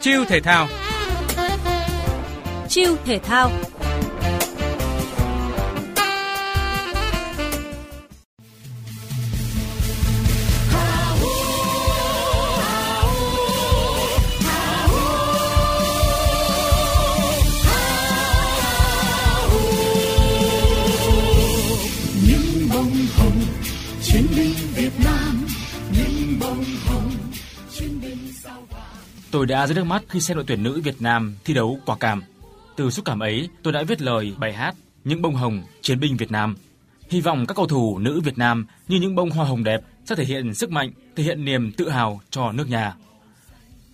Chiêu thể thao. Chiêu thể thao. Tôi đã rơi nước mắt khi xem đội tuyển nữ Việt Nam thi đấu quả cảm. Từ xúc cảm ấy, tôi đã viết lời bài hát Những bông hồng chiến binh Việt Nam. Hy vọng các cầu thủ nữ Việt Nam như những bông hoa hồng đẹp sẽ thể hiện sức mạnh, thể hiện niềm tự hào cho nước nhà.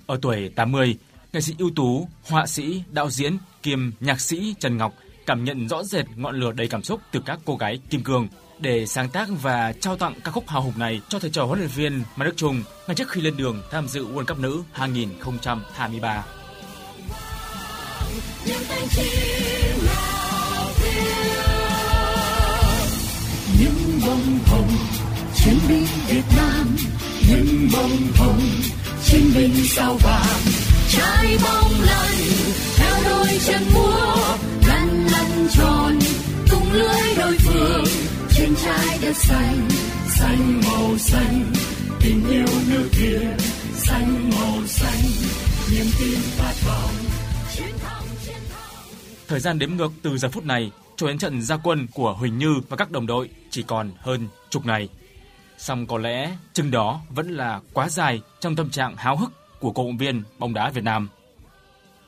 Ở tuổi 80, nghệ sĩ ưu tú, họa sĩ, đạo diễn kiêm nhạc sĩ Trần Ngọc cảm nhận rõ rệt ngọn lửa đầy cảm xúc từ các cô gái kim cương để sáng tác và trao tặng ca khúc hào hùng này cho thầy trò huấn luyện viên Mai Đức Chung ngay trước khi lên đường tham dự World Cup nữ 2023. những bông hồng chiến binh Việt Nam, những bông hồng chiến binh sao vàng, trái bóng lăn theo đôi chân múa trái đất xanh xanh màu xanh tình yêu nước kia xanh màu xanh niềm tin phát vọng Thời gian đếm ngược từ giờ phút này cho đến trận gia quân của Huỳnh Như và các đồng đội chỉ còn hơn chục ngày. Song có lẽ chừng đó vẫn là quá dài trong tâm trạng háo hức của cổ động viên bóng đá Việt Nam.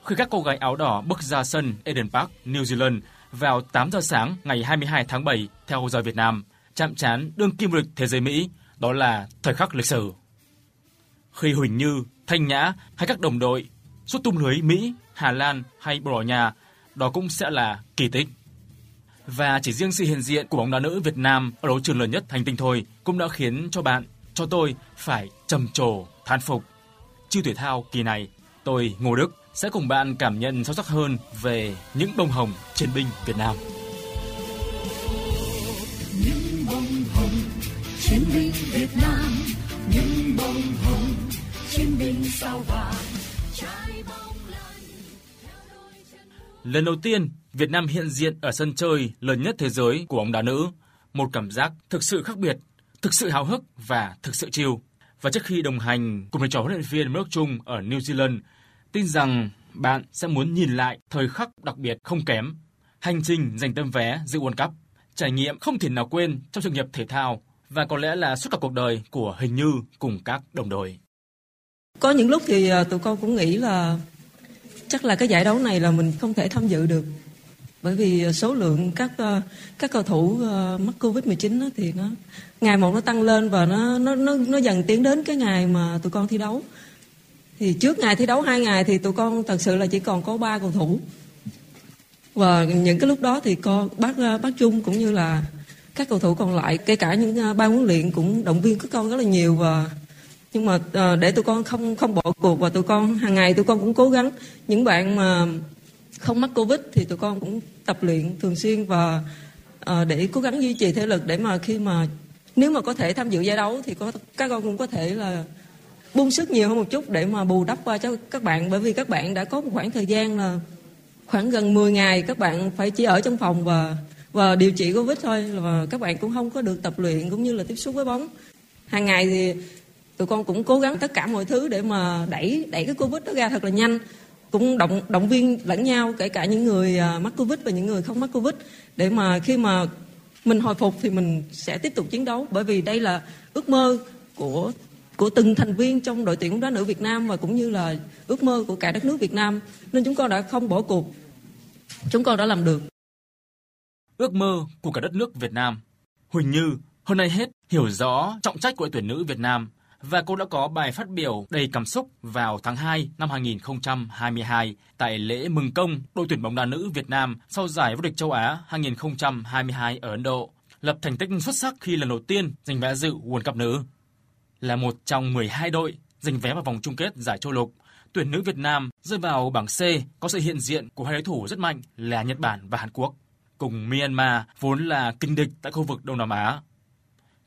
Khi các cô gái áo đỏ bước ra sân Eden Park, New Zealand vào 8 giờ sáng ngày 22 tháng 7 theo giờ Việt Nam, chạm trán đương kim vô địch thế giới Mỹ, đó là thời khắc lịch sử. Khi Huỳnh Như, Thanh Nhã hay các đồng đội xuất tung lưới Mỹ, Hà Lan hay Bồ Đào Nha, đó cũng sẽ là kỳ tích. Và chỉ riêng sự hiện diện của bóng đá nữ Việt Nam ở đấu trường lớn nhất hành tinh thôi cũng đã khiến cho bạn, cho tôi phải trầm trồ, thán phục. Chiêu thể thao kỳ này, tôi Ngô Đức sẽ cùng bạn cảm nhận sâu sắc hơn về những bông hồng chiến binh Việt Nam bông hồng chiến binh Việt Nam những bông hồng chiến binh sao vàng trái bóng Lần đầu tiên, Việt Nam hiện diện ở sân chơi lớn nhất thế giới của bóng đá nữ, một cảm giác thực sự khác biệt, thực sự háo hức và thực sự chiều. Và trước khi đồng hành cùng với trò huấn luyện viên Merck Chung ở New Zealand, tin rằng bạn sẽ muốn nhìn lại thời khắc đặc biệt không kém, hành trình giành tấm vé dự World Cup, trải nghiệm không thể nào quên trong sự nghiệp thể thao và có lẽ là suốt cả cuộc đời của Hình Như cùng các đồng đội. Có những lúc thì à, tụi con cũng nghĩ là chắc là cái giải đấu này là mình không thể tham dự được. Bởi vì à, số lượng các à, các cầu thủ mắc Covid-19 thì nó, ngày một nó tăng lên và nó nó nó nó dần tiến đến cái ngày mà tụi con thi đấu. Thì trước ngày thi đấu hai ngày thì tụi con thật sự là chỉ còn có ba cầu thủ. Và những cái lúc đó thì con bác ờ, bác Trung cũng như là các cầu thủ còn lại, kể cả những ờ, ban huấn luyện cũng động viên các con rất là nhiều và, nhưng mà ờ, để tụi con không không bỏ cuộc và tụi con, hàng ngày tụi con cũng cố gắng. Những bạn mà không mắc covid thì tụi con cũng tập luyện thường xuyên và để cố gắng duy trì thể lực để mà khi mà, nếu mà có thể tham dự giải đấu thì có, các con cũng có thể là bung sức nhiều hơn một chút để mà bù đắp qua cho các bạn. Bởi vì các bạn đã có một khoảng thời gian là khoảng gần 10 ngày, các bạn phải chỉ ở trong phòng và và điều trị covid thôi. Và các bạn cũng không có được tập luyện cũng như là tiếp xúc với bóng. Hàng ngày thì tụi con cũng cố gắng tất cả mọi thứ để mà đẩy đẩy cái covid đó ra thật là nhanh. Cũng động động viên lẫn nhau, kể cả những người à, mắc covid và những người không mắc covid, để mà khi mà mình hồi phục thì mình sẽ tiếp tục chiến đấu. Bởi vì đây là ước mơ của của từng thành viên trong đội tuyển bóng đá nữ Việt Nam và cũng như là ước mơ của cả đất nước Việt Nam nên chúng con đã không bỏ cuộc chúng con đã làm được ước mơ của cả đất nước Việt Nam. Huỳnh Như hôm nay hết hiểu rõ trọng trách của đội tuyển nữ Việt Nam và cô đã có bài phát biểu đầy cảm xúc vào tháng 2 năm 2022 tại lễ mừng công đội tuyển bóng đá nữ Việt Nam sau giải vô địch châu Á 2022 ở Ấn Độ, lập thành tích xuất sắc khi lần đầu tiên giành vé dự World Cup nữ. Là một trong 12 đội giành vé vào vòng chung kết giải châu lục, tuyển nữ Việt Nam rơi vào bảng C có sự hiện diện của hai đối thủ rất mạnh là Nhật Bản và Hàn Quốc cùng Myanmar vốn là kinh địch tại khu vực Đông Nam Á.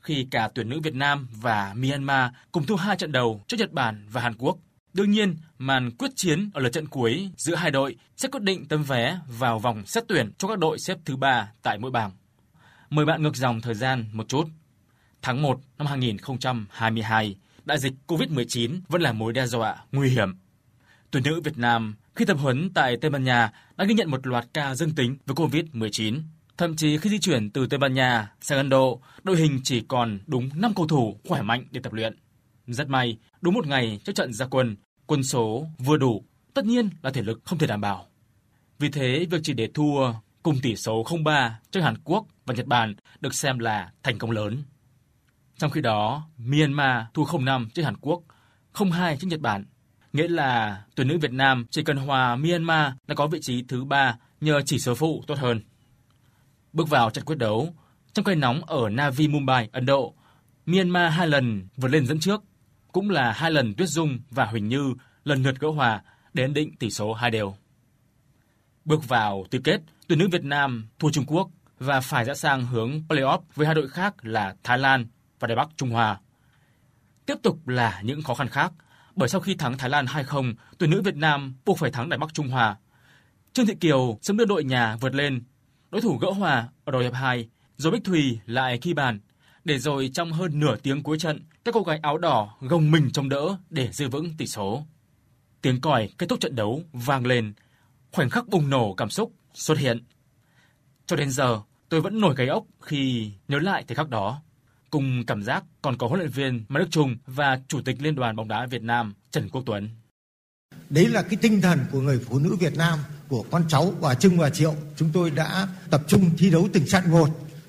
Khi cả tuyển nữ Việt Nam và Myanmar cùng thua hai trận đầu trước Nhật Bản và Hàn Quốc, Đương nhiên, màn quyết chiến ở lượt trận cuối giữa hai đội sẽ quyết định tấm vé vào vòng xét tuyển cho các đội xếp thứ ba tại mỗi bảng. Mời bạn ngược dòng thời gian một chút. Tháng 1 năm 2022, đại dịch COVID-19 vẫn là mối đe dọa nguy hiểm. Tuyển nữ Việt Nam khi tập huấn tại Tây Ban Nha đã ghi nhận một loạt ca dương tính với COVID-19. Thậm chí khi di chuyển từ Tây Ban Nha sang Ấn Độ, đội hình chỉ còn đúng 5 cầu thủ khỏe mạnh để tập luyện. Rất may, đúng một ngày trước trận ra quân, quân số vừa đủ, tất nhiên là thể lực không thể đảm bảo. Vì thế, việc chỉ để thua cùng tỷ số 0-3 trước Hàn Quốc và Nhật Bản được xem là thành công lớn. Trong khi đó, Myanmar thua 0-5 trước Hàn Quốc, 0-2 trước Nhật Bản. Nghĩa là tuyển nữ Việt Nam chỉ cần hòa Myanmar đã có vị trí thứ ba nhờ chỉ số phụ tốt hơn. Bước vào trận quyết đấu, trong cây nóng ở Navi Mumbai, Ấn Độ, Myanmar hai lần vượt lên dẫn trước, cũng là hai lần Tuyết Dung và Huỳnh Như lần lượt gỡ hòa để ấn định tỷ số hai đều. Bước vào tứ kết, tuyển nữ Việt Nam thua Trung Quốc và phải dã sang hướng playoff với hai đội khác là Thái Lan và Đài Bắc Trung Hoa. Tiếp tục là những khó khăn khác, bởi sau khi thắng Thái Lan 2-0, tuyển nữ Việt Nam buộc phải thắng Đài Bắc Trung Hoa. Trương Thị Kiều sớm đưa đội nhà vượt lên, đối thủ gỡ hòa ở đầu hiệp 2, rồi Bích Thùy lại ghi bàn, để rồi trong hơn nửa tiếng cuối trận, các cô gái áo đỏ gồng mình chống đỡ để giữ vững tỷ số. Tiếng còi kết thúc trận đấu vang lên, khoảnh khắc bùng nổ cảm xúc xuất hiện. Cho đến giờ, tôi vẫn nổi gáy ốc khi nhớ lại thời khắc đó. Cùng cảm giác còn có huấn luyện viên Mai Đức Trung và Chủ tịch Liên đoàn bóng đá Việt Nam Trần Quốc Tuấn. Đấy là cái tinh thần của người phụ nữ Việt Nam, của con cháu và Trưng và Triệu. Chúng tôi đã tập trung thi đấu từng trận một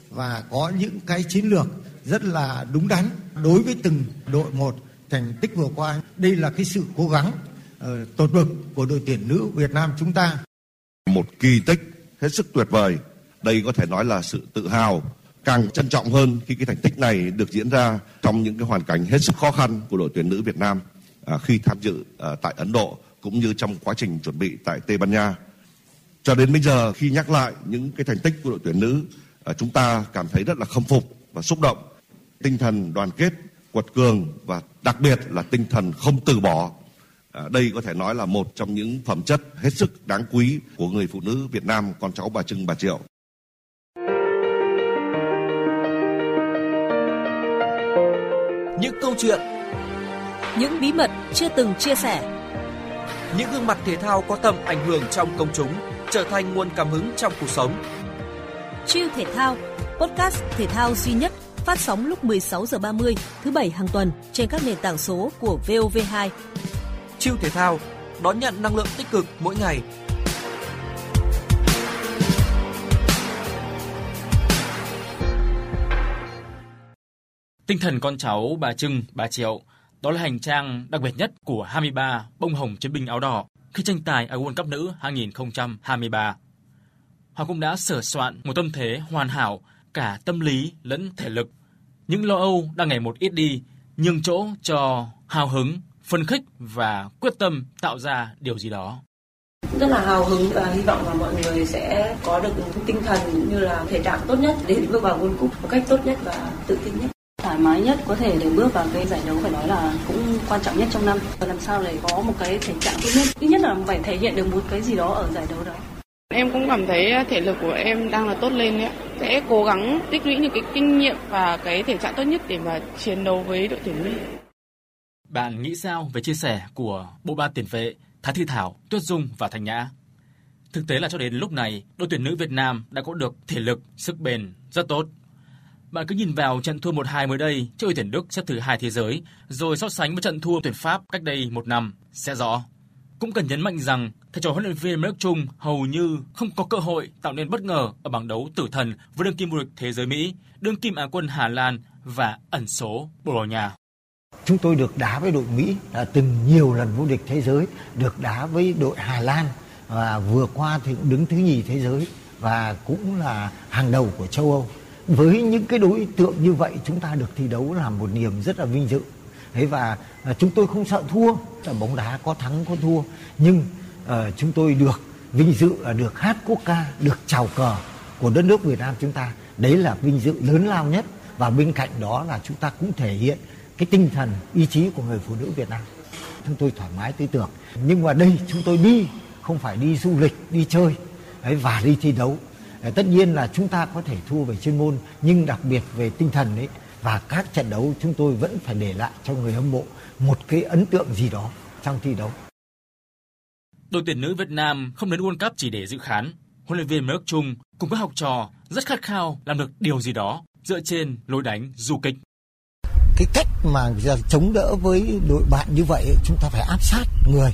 và có những cái chiến lược rất là đúng đắn đối với từng đội một thành tích vừa qua. Đây là cái sự cố gắng uh, tột bực của đội tuyển nữ Việt Nam chúng ta. Một kỳ tích hết sức tuyệt vời. Đây có thể nói là sự tự hào càng trân trọng hơn khi cái thành tích này được diễn ra trong những cái hoàn cảnh hết sức khó khăn của đội tuyển nữ Việt Nam à, khi tham dự à, tại Ấn Độ cũng như trong quá trình chuẩn bị tại Tây Ban Nha. Cho đến bây giờ khi nhắc lại những cái thành tích của đội tuyển nữ, à, chúng ta cảm thấy rất là khâm phục và xúc động. Tinh thần đoàn kết, quật cường và đặc biệt là tinh thần không từ bỏ. À, đây có thể nói là một trong những phẩm chất hết sức đáng quý của người phụ nữ Việt Nam, con cháu bà Trưng, bà Triệu. Những câu chuyện, những bí mật chưa từng chia sẻ, những gương mặt thể thao có tầm ảnh hưởng trong công chúng trở thành nguồn cảm hứng trong cuộc sống. Chiêu thể thao, podcast thể thao duy nhất phát sóng lúc 16 giờ 30 thứ bảy hàng tuần trên các nền tảng số của VOV2. Chiêu thể thao đón nhận năng lượng tích cực mỗi ngày. Tinh thần con cháu bà Trưng, bà Triệu, đó là hành trang đặc biệt nhất của 23 bông hồng chiến binh áo đỏ khi tranh tài ở World Cup nữ 2023. Họ cũng đã sửa soạn một tâm thế hoàn hảo cả tâm lý lẫn thể lực. Những lo âu đang ngày một ít đi, nhường chỗ cho hào hứng, phấn khích và quyết tâm tạo ra điều gì đó rất là hào hứng và hy vọng là mọi người sẽ có được tinh thần cũng như là thể trạng tốt nhất để bước vào World Cup một cách tốt nhất và tự tin nhất thoải mái nhất có thể để bước vào cái giải đấu phải nói là cũng quan trọng nhất trong năm và làm sao để có một cái thể trạng tốt nhất ít nhất là phải thể hiện được một cái gì đó ở giải đấu đó Em cũng cảm thấy thể lực của em đang là tốt lên đấy Sẽ cố gắng tích lũy những cái kinh nghiệm và cái thể trạng tốt nhất để mà chiến đấu với đội tuyển Mỹ. Bạn nghĩ sao về chia sẻ của bộ ba tiền vệ Thái Thị Thảo, Tuyết Dung và Thành Nhã? Thực tế là cho đến lúc này, đội tuyển nữ Việt Nam đã có được thể lực, sức bền rất tốt. Bạn cứ nhìn vào trận thua 1-2 mới đây trước đội tuyển Đức xếp thứ hai thế giới, rồi so sánh với trận thua tuyển Pháp cách đây một năm, sẽ rõ. Cũng cần nhấn mạnh rằng thầy trò huấn luyện viên Mai Đức Chung hầu như không có cơ hội tạo nên bất ngờ ở bảng đấu tử thần với đương kim vô địch thế giới Mỹ, đương kim Á quân Hà Lan và ẩn số Bồ Đào Nha. Chúng tôi được đá với đội Mỹ đã từng nhiều lần vô địch thế giới, được đá với đội Hà Lan và vừa qua thì cũng đứng thứ nhì thế giới và cũng là hàng đầu của châu Âu. Với những cái đối tượng như vậy chúng ta được thi đấu là một niềm rất là vinh dự. Thế và à, chúng tôi không sợ thua, là bóng đá có thắng có thua, nhưng uh, chúng tôi được vinh dự là được hát quốc ca, được chào cờ của đất nước Việt Nam chúng ta. Đấy là vinh dự lớn lao nhất và bên cạnh đó là chúng ta cũng thể hiện cái tinh thần ý chí của người phụ nữ Việt Nam. chúng tôi thoải mái tư tưởng nhưng mà đây chúng tôi đi không phải đi du lịch đi chơi ấy và đi thi đấu tất nhiên là chúng ta có thể thua về chuyên môn nhưng đặc biệt về tinh thần ấy và các trận đấu chúng tôi vẫn phải để lại cho người hâm mộ một cái ấn tượng gì đó trong thi đấu. Đội tuyển nữ Việt Nam không đến World Cup chỉ để dự khán. Huấn luyện viên Mai Đức Chung cùng các học trò rất khát khao làm được điều gì đó dựa trên lối đánh du kích. Cái cách mà chống đỡ với đội bạn như vậy chúng ta phải áp sát người.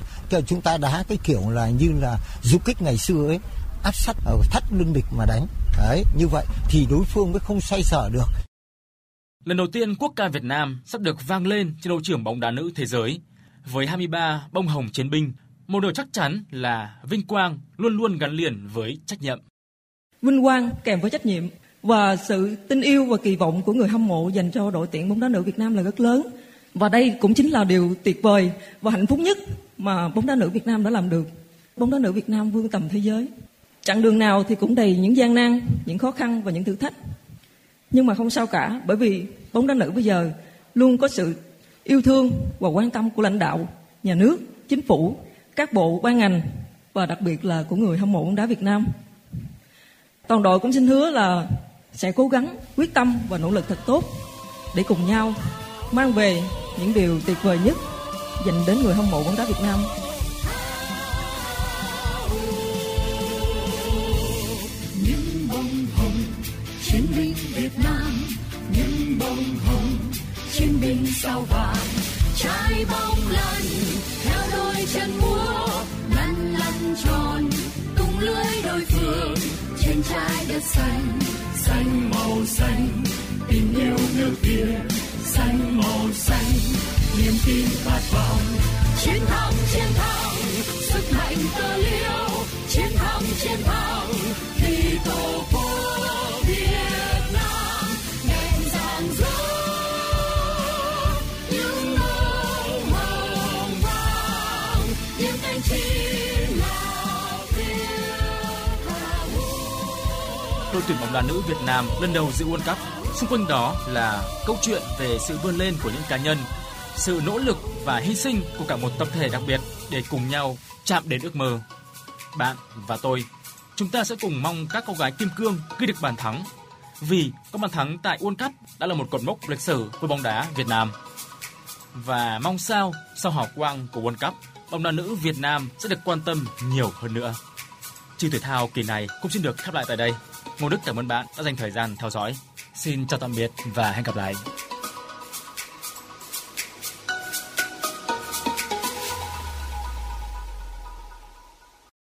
Chúng ta đá cái kiểu là như là du kích ngày xưa ấy áp sát ở thắt lưng địch mà đánh. Đấy, như vậy thì đối phương mới không xoay sở được. Lần đầu tiên quốc ca Việt Nam sắp được vang lên trên đấu trường bóng đá nữ thế giới với 23 bông hồng chiến binh, một điều chắc chắn là vinh quang luôn luôn gắn liền với trách nhiệm. Vinh quang kèm với trách nhiệm và sự tin yêu và kỳ vọng của người hâm mộ dành cho đội tuyển bóng đá nữ Việt Nam là rất lớn. Và đây cũng chính là điều tuyệt vời và hạnh phúc nhất mà bóng đá nữ Việt Nam đã làm được. Bóng đá nữ Việt Nam vươn tầm thế giới. Chặng đường nào thì cũng đầy những gian nan, những khó khăn và những thử thách. Nhưng mà không sao cả, bởi vì bóng đá nữ bây giờ luôn có sự yêu thương và quan tâm của lãnh đạo, nhà nước, chính phủ, các bộ ban ngành và đặc biệt là của người hâm mộ bóng đá Việt Nam. Toàn đội cũng xin hứa là sẽ cố gắng, quyết tâm và nỗ lực thật tốt để cùng nhau mang về những điều tuyệt vời nhất dành đến người hâm mộ bóng đá Việt Nam. Việt Nam, những bông hồng chiến binh sao vàng, trái bóng lăn theo đôi chân múa lăn lăn tròn tung lưới đôi phượng trên trái đất xanh xanh màu xanh tình yêu nước việt xanh màu xanh niềm tin khát vọng chiến thắng chiến thắng sức mạnh tơ liêu chiến thắng chiến thắng vì tổ quốc. Đội tuyển bóng đá nữ Việt Nam lần đầu dự World Cup, xung quanh đó là câu chuyện về sự vươn lên của những cá nhân, sự nỗ lực và hy sinh của cả một tập thể đặc biệt để cùng nhau chạm đến ước mơ. Bạn và tôi, chúng ta sẽ cùng mong các cô gái kim cương ghi được bàn thắng. Vì có bàn thắng tại World Cup đã là một cột mốc lịch sử với bóng đá Việt Nam. Và mong sao sau hào quang của World Cup, bóng đá nữ Việt Nam sẽ được quan tâm nhiều hơn nữa. Chương thể thao kỳ này cũng xin được khép lại tại đây. Ngô Đức cảm ơn bạn đã dành thời gian theo dõi. Xin chào tạm biệt và hẹn gặp lại.